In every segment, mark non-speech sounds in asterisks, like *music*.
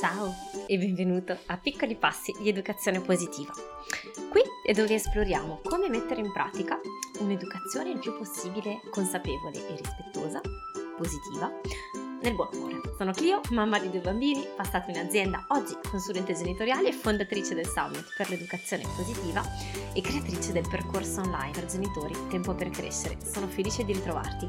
Ciao e benvenuto a Piccoli Passi di Educazione Positiva. Qui è dove esploriamo come mettere in pratica un'educazione il più possibile consapevole e rispettosa, positiva, nel buon umore. Sono Clio, mamma di due bambini, passata in azienda, oggi consulente genitoriale e fondatrice del Summit per l'educazione positiva e creatrice del percorso online per genitori Tempo per crescere. Sono felice di ritrovarti.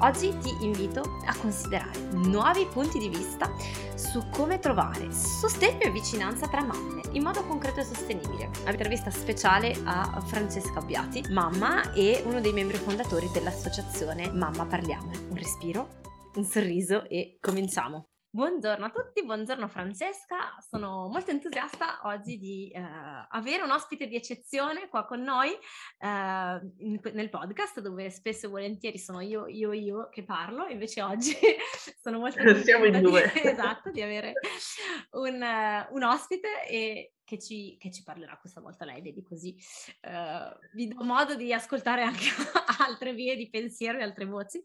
Oggi ti invito a considerare nuovi punti di vista su come trovare sostegno e vicinanza tra mamme in modo concreto e sostenibile. Un'intervista speciale a Francesca Abbiati, mamma e uno dei membri fondatori dell'associazione Mamma Parliamo. Un respiro un sorriso e cominciamo. Buongiorno a tutti, buongiorno Francesca, sono molto entusiasta oggi di eh, avere un ospite di eccezione qua con noi eh, in, nel podcast dove spesso e volentieri sono io, io, io che parlo, invece oggi *laughs* sono molto entusiasta. Di, *laughs* esatto, di avere un, uh, un ospite e che ci, che ci, parlerà questa volta lei, vedi così uh, vi do modo di ascoltare anche *laughs* altre vie di pensiero e altre voci.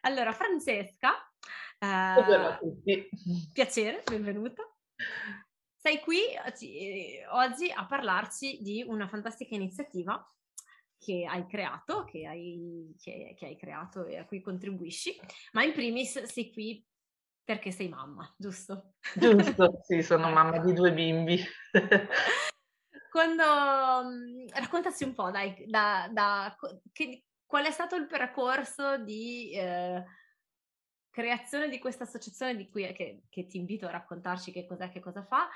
Allora, Francesca Buongiorno a tutti. Piacere, benvenuta. Sei qui eh, oggi a parlarci di una fantastica iniziativa che hai creato, che hai, che, che hai creato e a cui contribuisci, ma in primis sei qui perché sei mamma, giusto? Giusto, sì, sono *laughs* mamma di due bimbi. Quando mm, raccontaci un po', dai, da, da, che, qual è stato il percorso di eh, creazione di questa associazione di cui che, che ti invito a raccontarci che cos'è, che cosa fa,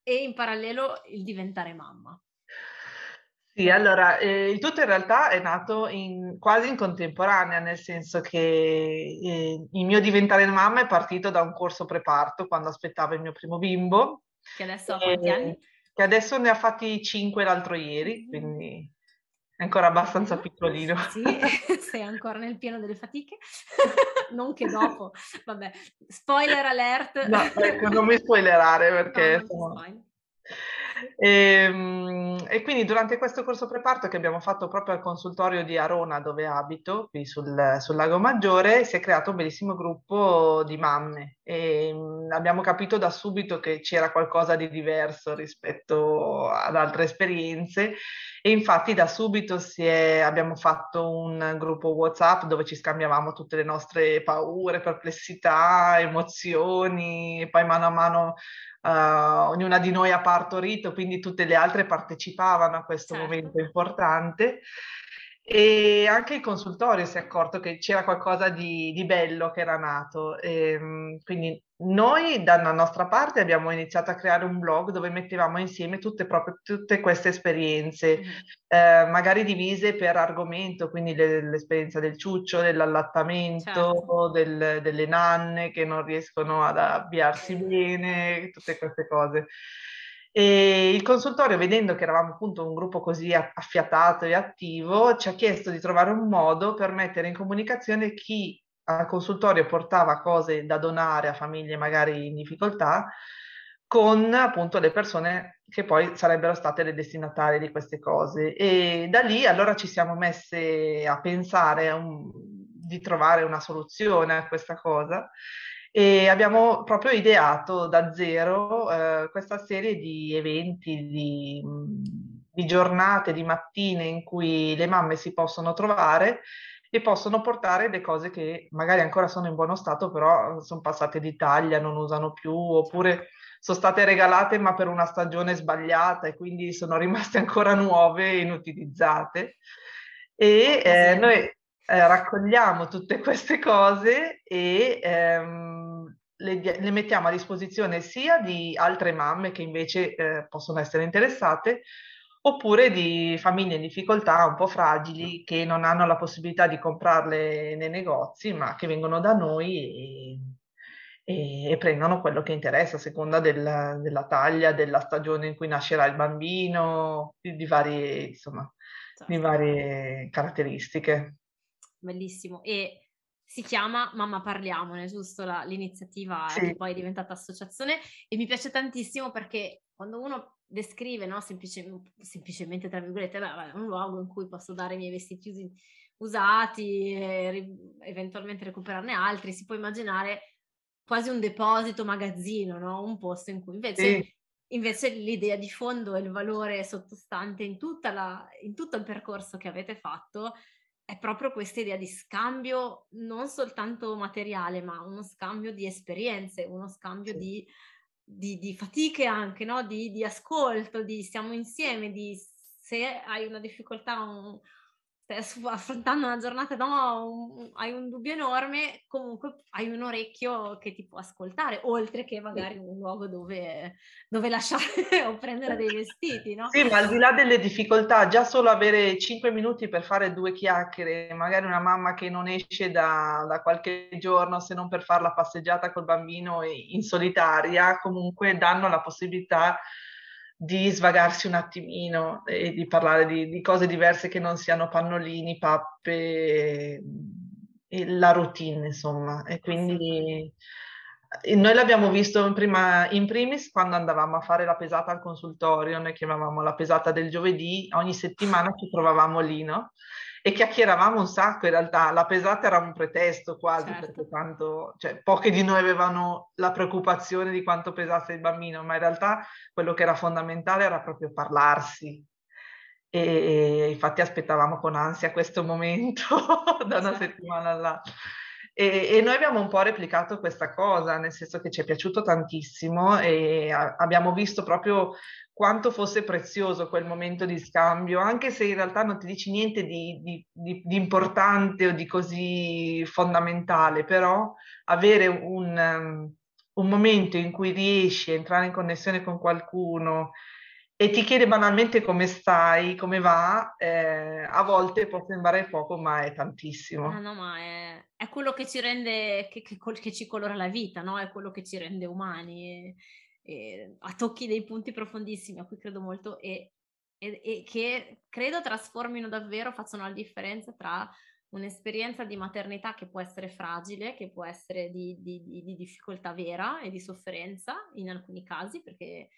e in parallelo il diventare mamma. Sì, allora, eh, il tutto in realtà è nato in, quasi in contemporanea, nel senso che eh, il mio diventare mamma è partito da un corso preparto quando aspettavo il mio primo bimbo. Che adesso ha quanti anni? Che adesso ne ha fatti cinque l'altro ieri, quindi è ancora abbastanza piccolino. Sì, *laughs* sei ancora nel pieno delle fatiche. *laughs* non che dopo. Vabbè, spoiler alert. No, ecco, non mi spoilerare perché... No, sono... E, ehm, e, quindi durante questo corso preparto che abbiamo fatto proprio al consultorio di Arona dove abito, qui sul, sul Lago Maggiore, si è creato un bellissimo gruppo di mamme e mm, abbiamo capito da subito che c'era qualcosa di diverso rispetto ad altre esperienze e infatti da subito è, abbiamo fatto un gruppo WhatsApp dove ci scambiavamo tutte le nostre paure, perplessità, emozioni e poi mano a mano uh, ognuna di noi ha partorito, quindi tutte le altre partecipavano a questo certo. momento importante. E anche il consultorio si è accorto che c'era qualcosa di, di bello che era nato. E, ehm, quindi noi dalla nostra parte abbiamo iniziato a creare un blog dove mettevamo insieme tutte, proprio, tutte queste esperienze, mm. eh, magari divise per argomento, quindi le, l'esperienza del ciuccio, dell'allattamento, certo. del, delle nanne che non riescono ad avviarsi bene, tutte queste cose. E il consultorio, vedendo che eravamo appunto un gruppo così affiatato e attivo, ci ha chiesto di trovare un modo per mettere in comunicazione chi al consultorio portava cose da donare a famiglie magari in difficoltà con appunto le persone che poi sarebbero state le destinatarie di queste cose. E da lì allora ci siamo messe a pensare un, di trovare una soluzione a questa cosa e abbiamo proprio ideato da zero eh, questa serie di eventi, di, di, giornate, di mattine in cui le mamme si possono trovare e possono portare le cose che magari ancora sono in buono stato, però sono passate d'Italia, non usano più, oppure sono state regalate ma per una stagione sbagliata e quindi sono *laughs* rimaste ancora nuove e inutilizzate. E eh, noi eh, raccogliamo tutte queste cose e ehm, le, le, mettiamo a disposizione sia di altre mamme che invece eh, possono essere interessate, oppure di famiglie in difficoltà un po' fragili che non hanno la possibilità di comprarle nei negozi, ma che vengono da noi e, e, e prendono quello che interessa a seconda del, della taglia, della stagione in cui nascerà il bambino, di, di varie, insomma, certo. di varie caratteristiche. Bellissimo. E si chiama Mamma Parliamone, giusto? La, l'iniziativa sì. che poi è diventata associazione e mi piace tantissimo perché quando uno descrive, no, semplice, semplicemente, tra virgolette, beh, un luogo in cui posso dare i miei vestiti us- usati e eventualmente recuperarne altri, si può immaginare quasi un deposito, magazzino, no? Un posto in cui invece, sì. invece l'idea di fondo e il valore sottostante in, la, in tutto il percorso che avete fatto è proprio questa idea di scambio non soltanto materiale, ma uno scambio di esperienze, uno scambio di, di, di, fatiche anche, no? di, di, ascolto, di stiamo insieme, di se hai una difficoltà, un, stai affrontando una giornata, no, un, hai un dubbio enorme, comunque hai un orecchio che ti può ascoltare, oltre che magari un luogo dove, dove lasciare *laughs* o prendere dei vestiti, no? Sì, ma al di là delle difficoltà, già solo avere cinque minuti per fare due chiacchiere, magari una mamma che non esce da, da qualche giorno se non per fare la passeggiata col bambino in solitaria, comunque danno la possibilità di svagarsi un attimino e di parlare di, di cose diverse che non siano pannolini, pappe, e la routine, insomma. E quindi noi l'abbiamo visto in, prima, in primis quando andavamo a fare la pesata al consultorio, noi chiamavamo la pesata del giovedì, ogni settimana ci trovavamo lì, no? e chiacchieravamo un sacco, in realtà la pesata era un pretesto quasi, certo. perché tanto, cioè, pochi di noi avevano la preoccupazione di quanto pesasse il bambino, ma in realtà quello che era fondamentale era proprio parlarsi. E, e infatti aspettavamo con ansia questo momento *laughs* da una certo. settimana all'altra. E, e, noi abbiamo un po' replicato questa cosa, nel senso che ci è piaciuto tantissimo e a, abbiamo visto proprio quanto fosse prezioso quel momento di scambio, anche se in realtà non ti dici niente di, di, di, di importante o di così fondamentale, però avere un, um, un, momento in cui riesci a entrare in connessione con qualcuno e ti chiede banalmente come stai, come va, eh, a volte può sembrare poco, ma è tantissimo. No, no, ma è, è quello che ci rende, che, che, che, ci colora la vita, no? È quello che ci rende umani. E eh, a tocchi dei punti profondissimi a cui credo molto e, e, e, che credo trasformino davvero, facciano la differenza tra un'esperienza di maternità che può essere fragile, che può essere di, di, di difficoltà vera e di sofferenza in alcuni casi, perché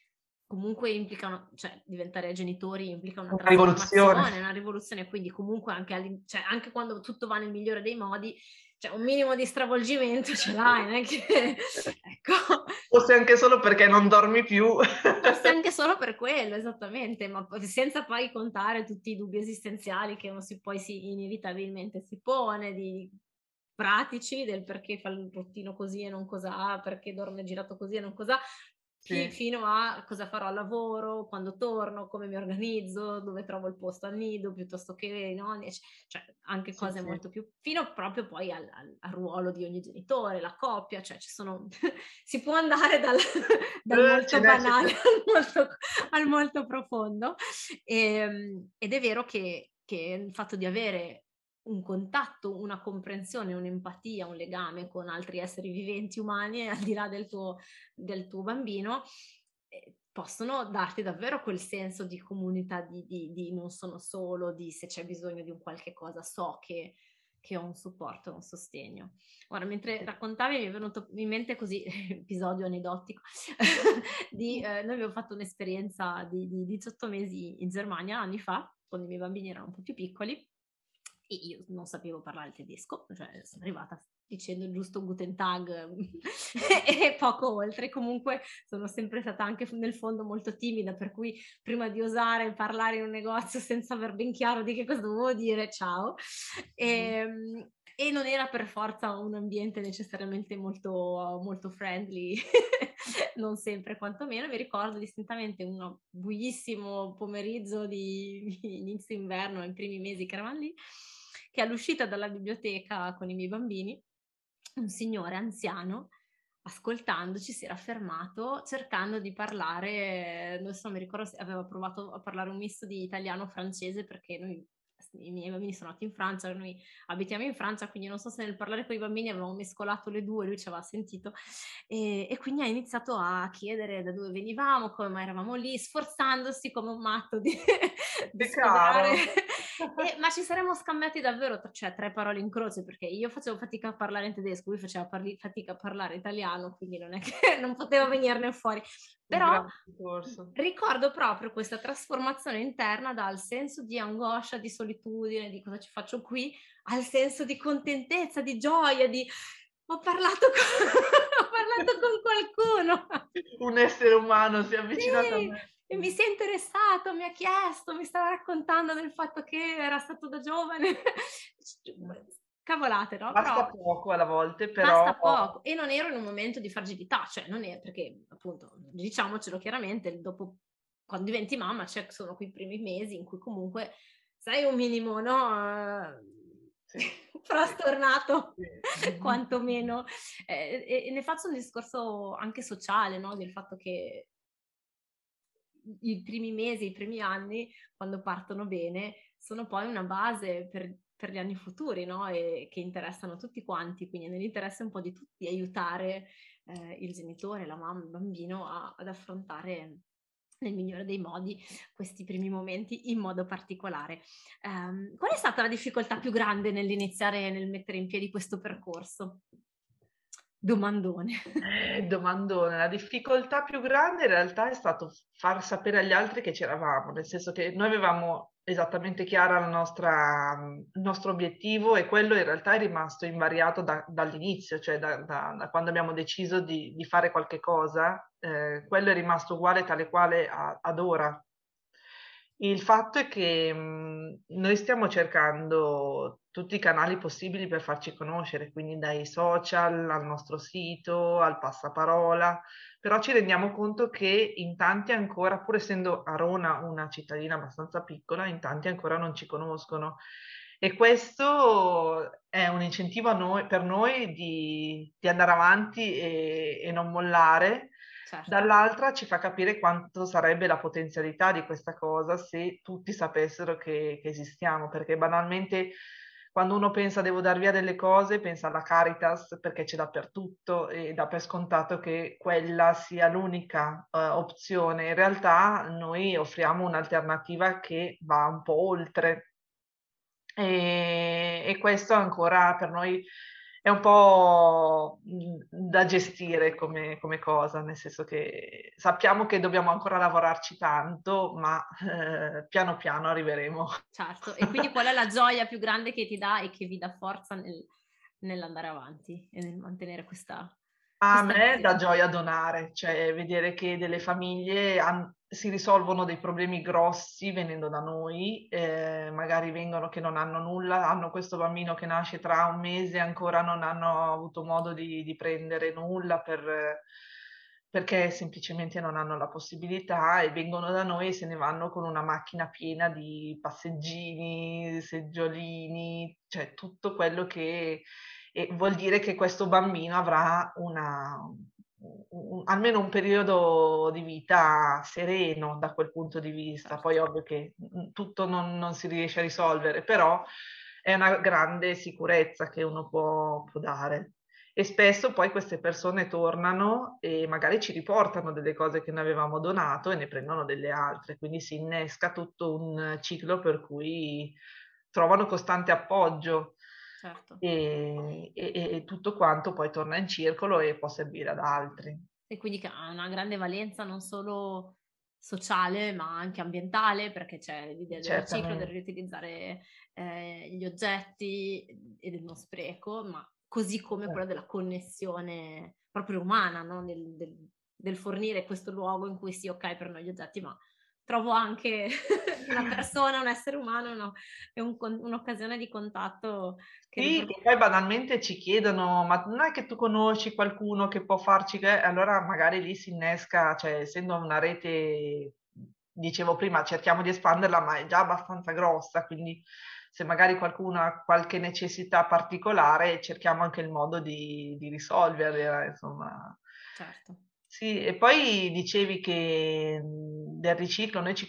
comunque implicano, cioè diventare genitori implica una, una rivoluzione, una rivoluzione, quindi comunque anche, cioè, anche quando tutto va nel migliore dei modi, cioè un minimo di stravolgimento ce l'hai, non che... *laughs* ecco. Forse anche solo perché non dormi più. Forse anche *laughs* solo per quello, esattamente, ma senza poi contare tutti i dubbi esistenziali che uno si poi si, inevitabilmente si pone, di pratici del perché fa il rottino così e non cos'ha, perché dorme girato così e non cos'ha, sì. fino a cosa farò al lavoro, quando torno, come mi organizzo, dove trovo il posto al nido, piuttosto che no, cioè anche cose sì, molto sì. più, fino proprio poi al, al, al, ruolo di ogni genitore, la coppia, cioè ci sono, *laughs* si può andare dal, *laughs* dal eh, molto banale al molto, al molto profondo e, ehm, ed è vero che, che il fatto di avere un contatto, una comprensione, un'empatia, un legame con altri esseri viventi umani al di là del tuo, del tuo bambino, eh, possono darti davvero quel senso di comunità, di, di, di, non sono solo, di se c'è bisogno di un qualche cosa, so che, che ho un supporto, un sostegno. Ora, mentre raccontavi mi è venuto in mente così, *laughs* episodio aneddotico, *laughs* di, eh, noi abbiamo fatto un'esperienza di, di 18 mesi in Germania anni fa, quando i miei bambini erano un po' più piccoli, e io non sapevo parlare il tedesco, cioè sono arrivata dicendo giusto Guten Tag *laughs* e poco oltre. Comunque sono sempre stata anche nel fondo molto timida, per cui prima di osare parlare in un negozio senza aver ben chiaro di che cosa dovevo dire, ciao. E, ehm, e non era per forza un ambiente necessariamente molto, molto friendly, *laughs* non sempre quantomeno. Mi ricordo distintamente un buissimo pomeriggio di inizio inverno, nei primi mesi che eravamo lì, che all'uscita dalla biblioteca con i miei bambini, un signore anziano, ascoltandoci, si era fermato cercando di parlare, non so, mi ricordo se aveva provato a parlare un misto di italiano-francese perché noi i miei bambini sono nati in Francia, noi abitiamo in Francia, quindi non so se nel parlare con i bambini avevamo mescolato le due, lui ci aveva sentito e, e quindi ha iniziato a chiedere da dove venivamo, come mai eravamo lì, sforzandosi come un matto di, *laughs* di spiegare. *laughs* E, ma ci saremmo scambiati davvero cioè, tre parole in croce perché io facevo fatica a parlare in tedesco, lui faceva parli, fatica a parlare italiano, quindi non è che *laughs* non potevo venirne fuori. Però ricordo proprio questa trasformazione interna dal senso di angoscia, di solitudine, di cosa ci faccio qui, al senso di contentezza, di gioia, di ho parlato con, *laughs* ho parlato con qualcuno. Un essere umano si è avvicinato sì. a me. E mi si è interessato, mi ha chiesto, mi stava raccontando del fatto che era stato da giovane. *laughs* Cavolate, no? Basta però, poco alla volte, però... Basta poco. E non ero in un momento di fragilità, cioè non è perché, appunto, diciamocelo chiaramente, dopo, quando diventi mamma, cioè sono quei primi mesi in cui comunque sei un minimo, no? Sì. *laughs* frastornato, sì. *laughs* quantomeno. Eh, e, e, ne faccio un discorso anche sociale, no? Del fatto che i primi mesi, i primi anni, quando partono bene, sono poi una base per, per gli anni futuri, no? E che interessano tutti quanti, quindi nell'interesse un po' di tutti aiutare eh, il genitore, la mamma, il bambino a, ad affrontare nel migliore dei modi questi primi momenti in modo particolare. Um, qual è stata la difficoltà più grande nell'iniziare, nel mettere in piedi questo percorso? Domandone. Eh, domandone. La difficoltà più grande in realtà è stato far sapere agli altri che c'eravamo, nel senso che noi avevamo esattamente chiara la nostra, il nostro obiettivo e quello in realtà è rimasto invariato da, dall'inizio, cioè da, da, da, quando abbiamo deciso di, di fare qualche cosa, eh, quello è rimasto uguale tale quale a, ad ora. Il fatto è che mh, noi stiamo cercando tutti i canali possibili per farci conoscere, quindi dai social al nostro sito, al passaparola, però ci rendiamo conto che in tanti ancora, pur essendo Arona una cittadina abbastanza piccola, in tanti ancora non ci conoscono. E questo è un incentivo noi, per noi di, di andare avanti e, e non mollare Certo. Dall'altra ci fa capire quanto sarebbe la potenzialità di questa cosa se tutti sapessero che, che esistiamo, perché banalmente quando uno pensa devo dar via delle cose, pensa alla Caritas perché c'è dappertutto e dà per scontato che quella sia l'unica uh, opzione. In realtà noi offriamo un'alternativa che va un po' oltre e, e questo ancora per noi è un po' da gestire come, come, cosa, nel senso che sappiamo che dobbiamo ancora lavorarci tanto, ma eh, piano piano arriveremo. Certo, e quindi qual è la *laughs* gioia più grande che ti dà e che vi dà forza nel, nell'andare avanti e nel mantenere questa... A me dà gioia donare, cioè vedere che delle famiglie han, si risolvono dei problemi grossi venendo da noi, eh, magari vengono che non hanno nulla, hanno questo bambino che nasce tra un mese e ancora non hanno avuto modo di, di prendere nulla per, perché semplicemente non hanno la possibilità e vengono da noi e se ne vanno con una macchina piena di passeggini, seggiolini, cioè tutto quello che vuol dire che questo bambino avrà una, un, almeno un periodo di vita sereno da quel punto di vista. Poi ovvio che tutto non, non si riesce a risolvere, però è una grande sicurezza che uno può, può dare. E spesso poi queste persone tornano e magari ci riportano delle cose che noi avevamo donato e ne prendono delle altre, quindi si innesca tutto un ciclo per cui trovano costante appoggio certo. e, e, e, tutto quanto poi torna in circolo e può servire ad altri. E quindi ha una grande valenza non solo sociale ma anche ambientale perché c'è l'idea del ciclo del riutilizzare eh, gli oggetti e del non spreco, ma così come certo. quella della connessione proprio umana, no? del, del, del fornire questo luogo in cui sì, ok, per noi gli oggetti, ma trovo anche *laughs* una *laughs* persona, un essere umano, no? è un, un'occasione di contatto. Che sì, che poi banalmente ci chiedono, ma non è che tu conosci qualcuno che può farci, che... allora magari lì si innesca, cioè essendo una rete, dicevo prima, cerchiamo di espanderla, ma è già abbastanza grossa, quindi se magari qualcuno ha qualche necessità particolare, cerchiamo anche il modo di, di risolverla, insomma. Certo. Sì, e poi dicevi che del riciclo noi ci,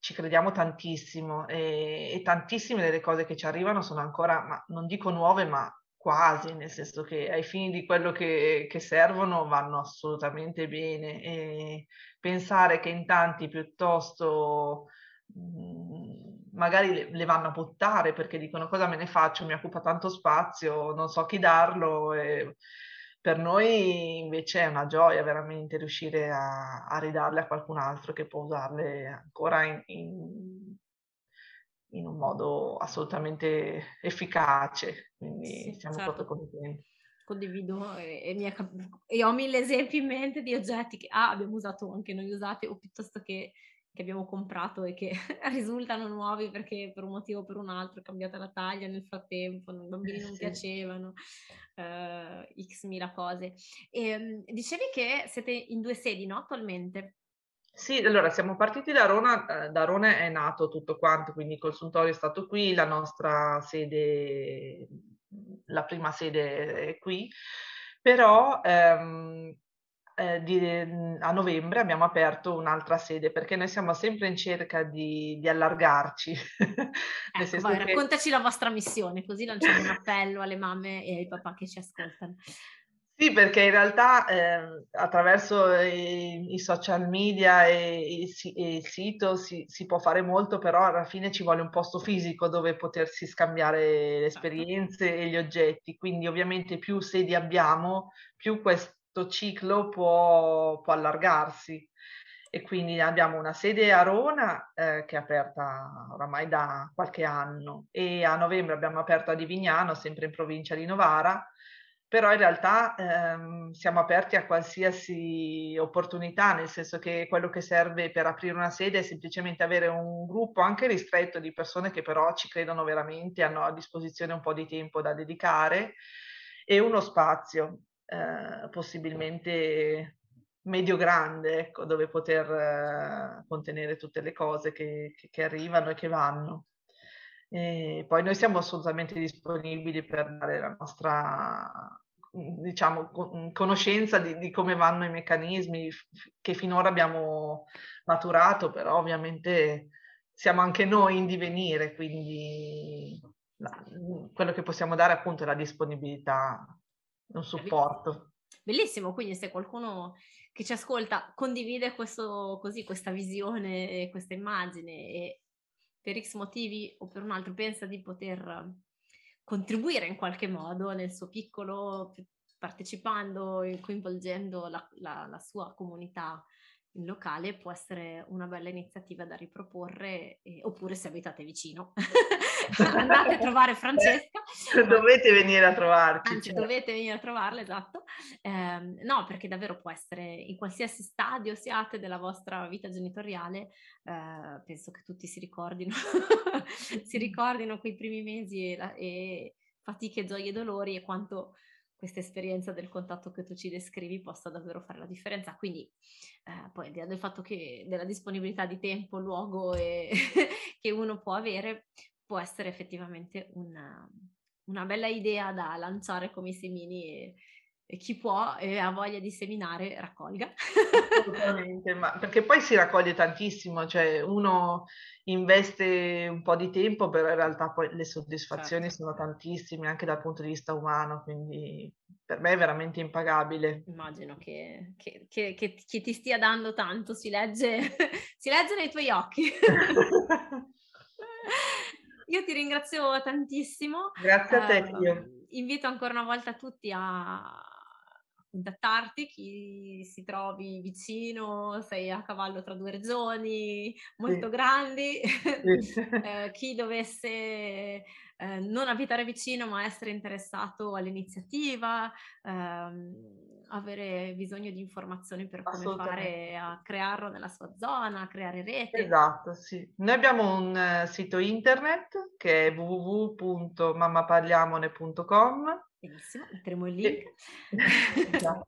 ci crediamo tantissimo e, e, tantissime delle cose che ci arrivano sono ancora, ma non dico nuove, ma quasi, nel senso che ai fini di quello che, che servono vanno assolutamente bene e pensare che in tanti piuttosto magari le, le, vanno a buttare perché dicono cosa me ne faccio, mi occupa tanto spazio, non so chi darlo. E, per noi invece è una gioia veramente riuscire a, a ridarle a qualcun altro che può usarle ancora in, in, in un modo assolutamente efficace, quindi sì, siamo certo. proprio contenti. condivido e, e, mia, e, ho mille esempi in mente di oggetti che ah, abbiamo usato anche noi usati o piuttosto che, che abbiamo comprato e che *laughs* risultano nuovi perché per un motivo o per un altro è cambiata la taglia nel frattempo, i bambini non piacevano, uh, x mila cose. E, um, dicevi che siete in due sedi, no, attualmente? Sì, allora siamo partiti da Rona, eh, da Rona è nato tutto quanto, quindi il consultorio è stato qui, la nostra sede la prima sede è qui, però ehm, eh, di, a novembre abbiamo aperto un'altra sede perché noi siamo sempre in cerca di, di allargarci. *laughs* ecco, vai, che... Raccontaci la vostra missione, così lanciamo un appello alle mamme e ai papà che ci ascoltano. Sì, perché in realtà eh, attraverso i, i, social media e, e, e il sito si, si, può fare molto, però alla fine ci vuole un posto fisico dove potersi scambiare le certo. esperienze e gli oggetti. Quindi ovviamente più sedi abbiamo, più questo ciclo può, può allargarsi. E quindi abbiamo una sede a Rona eh, che è aperta oramai da qualche anno. E a novembre abbiamo aperto a Divignano, sempre in provincia di Novara. Però in realtà ehm, siamo aperti a qualsiasi opportunità, nel senso che quello che serve per aprire una sede è semplicemente avere un gruppo anche ristretto di persone che però ci credono veramente, hanno a disposizione un po' di tempo da dedicare e uno spazio, eh, possibilmente medio-grande, ecco, dove poter eh, contenere tutte le cose che, che, che arrivano e che vanno. E poi noi siamo assolutamente disponibili per dare la nostra diciamo, conoscenza di, di, come vanno i meccanismi che finora abbiamo maturato, però ovviamente siamo anche noi in divenire, quindi la, quello che possiamo dare appunto è la disponibilità, un supporto. Bellissimo, quindi se qualcuno che ci ascolta condivide questo, così, questa visione, questa immagine e per X motivi o per un altro pensa di poter contribuire in qualche modo nel suo piccolo, partecipando e coinvolgendo la, la, la sua comunità in locale può essere una bella iniziativa da riproporre, eh, oppure se abitate vicino, *laughs* andate a trovare Francesca. dovete venire a trovarci. Anzi, cioè. dovete venire a trovarla, esatto. Eh, no, perché davvero può essere in qualsiasi stadio siate della vostra vita genitoriale, eh, penso che tutti si ricordino, *laughs* si ricordino quei primi mesi e, e fatiche, gioie e dolori e quanto questa esperienza del contatto che tu ci descrivi possa davvero fare la differenza. Quindi eh, poi al di là del fatto che della disponibilità di tempo, luogo e *laughs* che uno può avere, può essere effettivamente una, una bella idea da lanciare come semini e, chi può e ha voglia di seminare raccolga. *laughs* Assolutamente, ma perché poi si raccoglie tantissimo, cioè uno investe un po' di tempo, però in realtà poi le soddisfazioni certo. sono tantissime anche dal punto di vista umano, quindi per me è veramente impagabile. Immagino che, che, che, che ti stia dando tanto, si legge, *laughs* si legge nei tuoi occhi. *laughs* Io ti ringrazio tantissimo. Grazie a te. Uh, invito ancora una volta tutti a, contattarti, chi si trovi vicino, sei a cavallo tra due regioni molto sì. grandi, sì. *laughs* eh, chi dovesse eh, non abitare vicino ma essere interessato all'iniziativa, ehm, avere bisogno di informazioni per come fare a crearlo nella sua zona, a creare rete. Esatto, sì. Noi abbiamo un uh, sito internet che è www.mammaparliamone.com Benissimo, metteremo il link. E, esatto.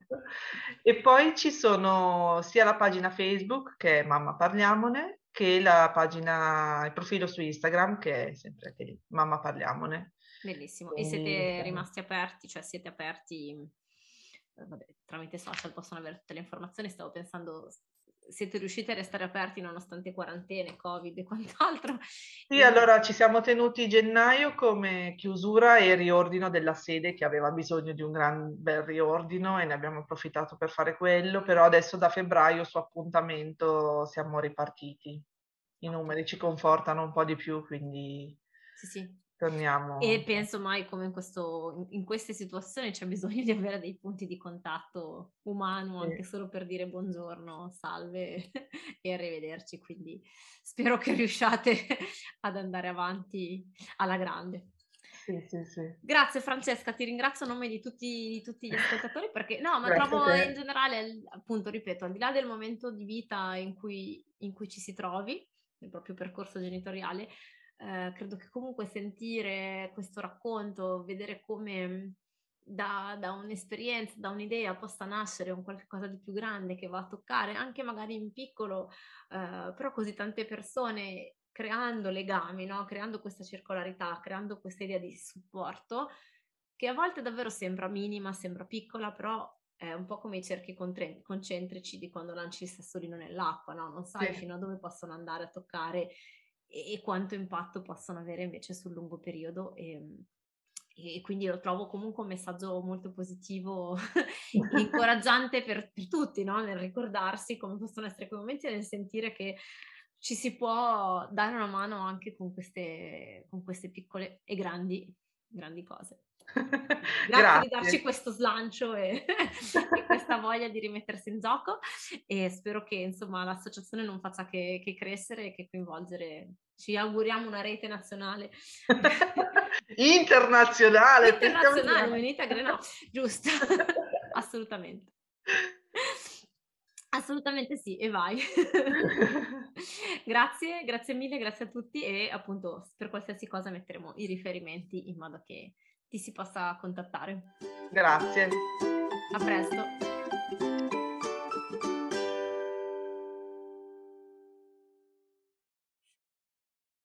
e poi ci sono sia la pagina Facebook che è Mamma Parliamone, che la pagina, il profilo su Instagram che è sempre anche lì, Mamma Parliamone. Bellissimo. E siete rimasti aperti, cioè siete aperti eh, vabbè, tramite social possono avere tutte le informazioni, stavo pensando siete riusciti a restare aperti nonostante quarantene, Covid e quant'altro? Sì, allora ci siamo tenuti gennaio come chiusura e riordino della sede che aveva bisogno di un gran bel riordino e ne abbiamo approfittato per fare quello, però adesso da febbraio su appuntamento siamo ripartiti. I numeri ci confortano un po' di più, quindi sì, sì torniamo. E penso mai come in, questo, in queste situazioni c'è bisogno di avere dei punti di contatto umano, sì. anche solo per dire buongiorno, salve *laughs* e arrivederci. Quindi spero che riusciate *laughs* ad andare avanti alla grande. Sì, sì, sì. Grazie Francesca, ti ringrazio a nome di tutti, di tutti gli ascoltatori perché no, ma Grazie trovo in generale, appunto, ripeto, al di là del momento di vita in cui, in cui ci si trovi, nel proprio percorso genitoriale, eh, credo che comunque sentire questo racconto, vedere come da, da, un'esperienza, da un'idea possa nascere un qualcosa di più grande che va a toccare anche magari in piccolo, eh, però così tante persone creando legami, no? creando questa circolarità, creando questa idea di supporto che a volte davvero sembra minima, sembra piccola, però è un po' come i cerchi concentrici di quando lanci il sassolino nell'acqua, no? non sai sì. fino a dove possono andare a toccare e, e, quanto impatto possono avere invece sul lungo periodo. E, ehm, e quindi lo trovo comunque un messaggio molto positivo, *laughs* incoraggiante per, per tutti, no? nel ricordarsi come possono essere quei momenti e nel sentire che ci si può dare una mano anche con queste, con queste piccole e grandi, grandi cose. Grazie, *laughs* Grazie, di darci questo slancio e, *laughs* e, questa voglia di rimettersi in gioco e spero che insomma l'associazione non faccia che, che crescere e che coinvolgere, ci auguriamo una rete nazionale. *laughs* Internazionale! Internazionale, venite a Grenò, giusto, assolutamente. Assolutamente sì, e vai. grazie, grazie mille, grazie a tutti e appunto per qualsiasi cosa metteremo i riferimenti in modo che ti si possa contattare. Grazie. A presto.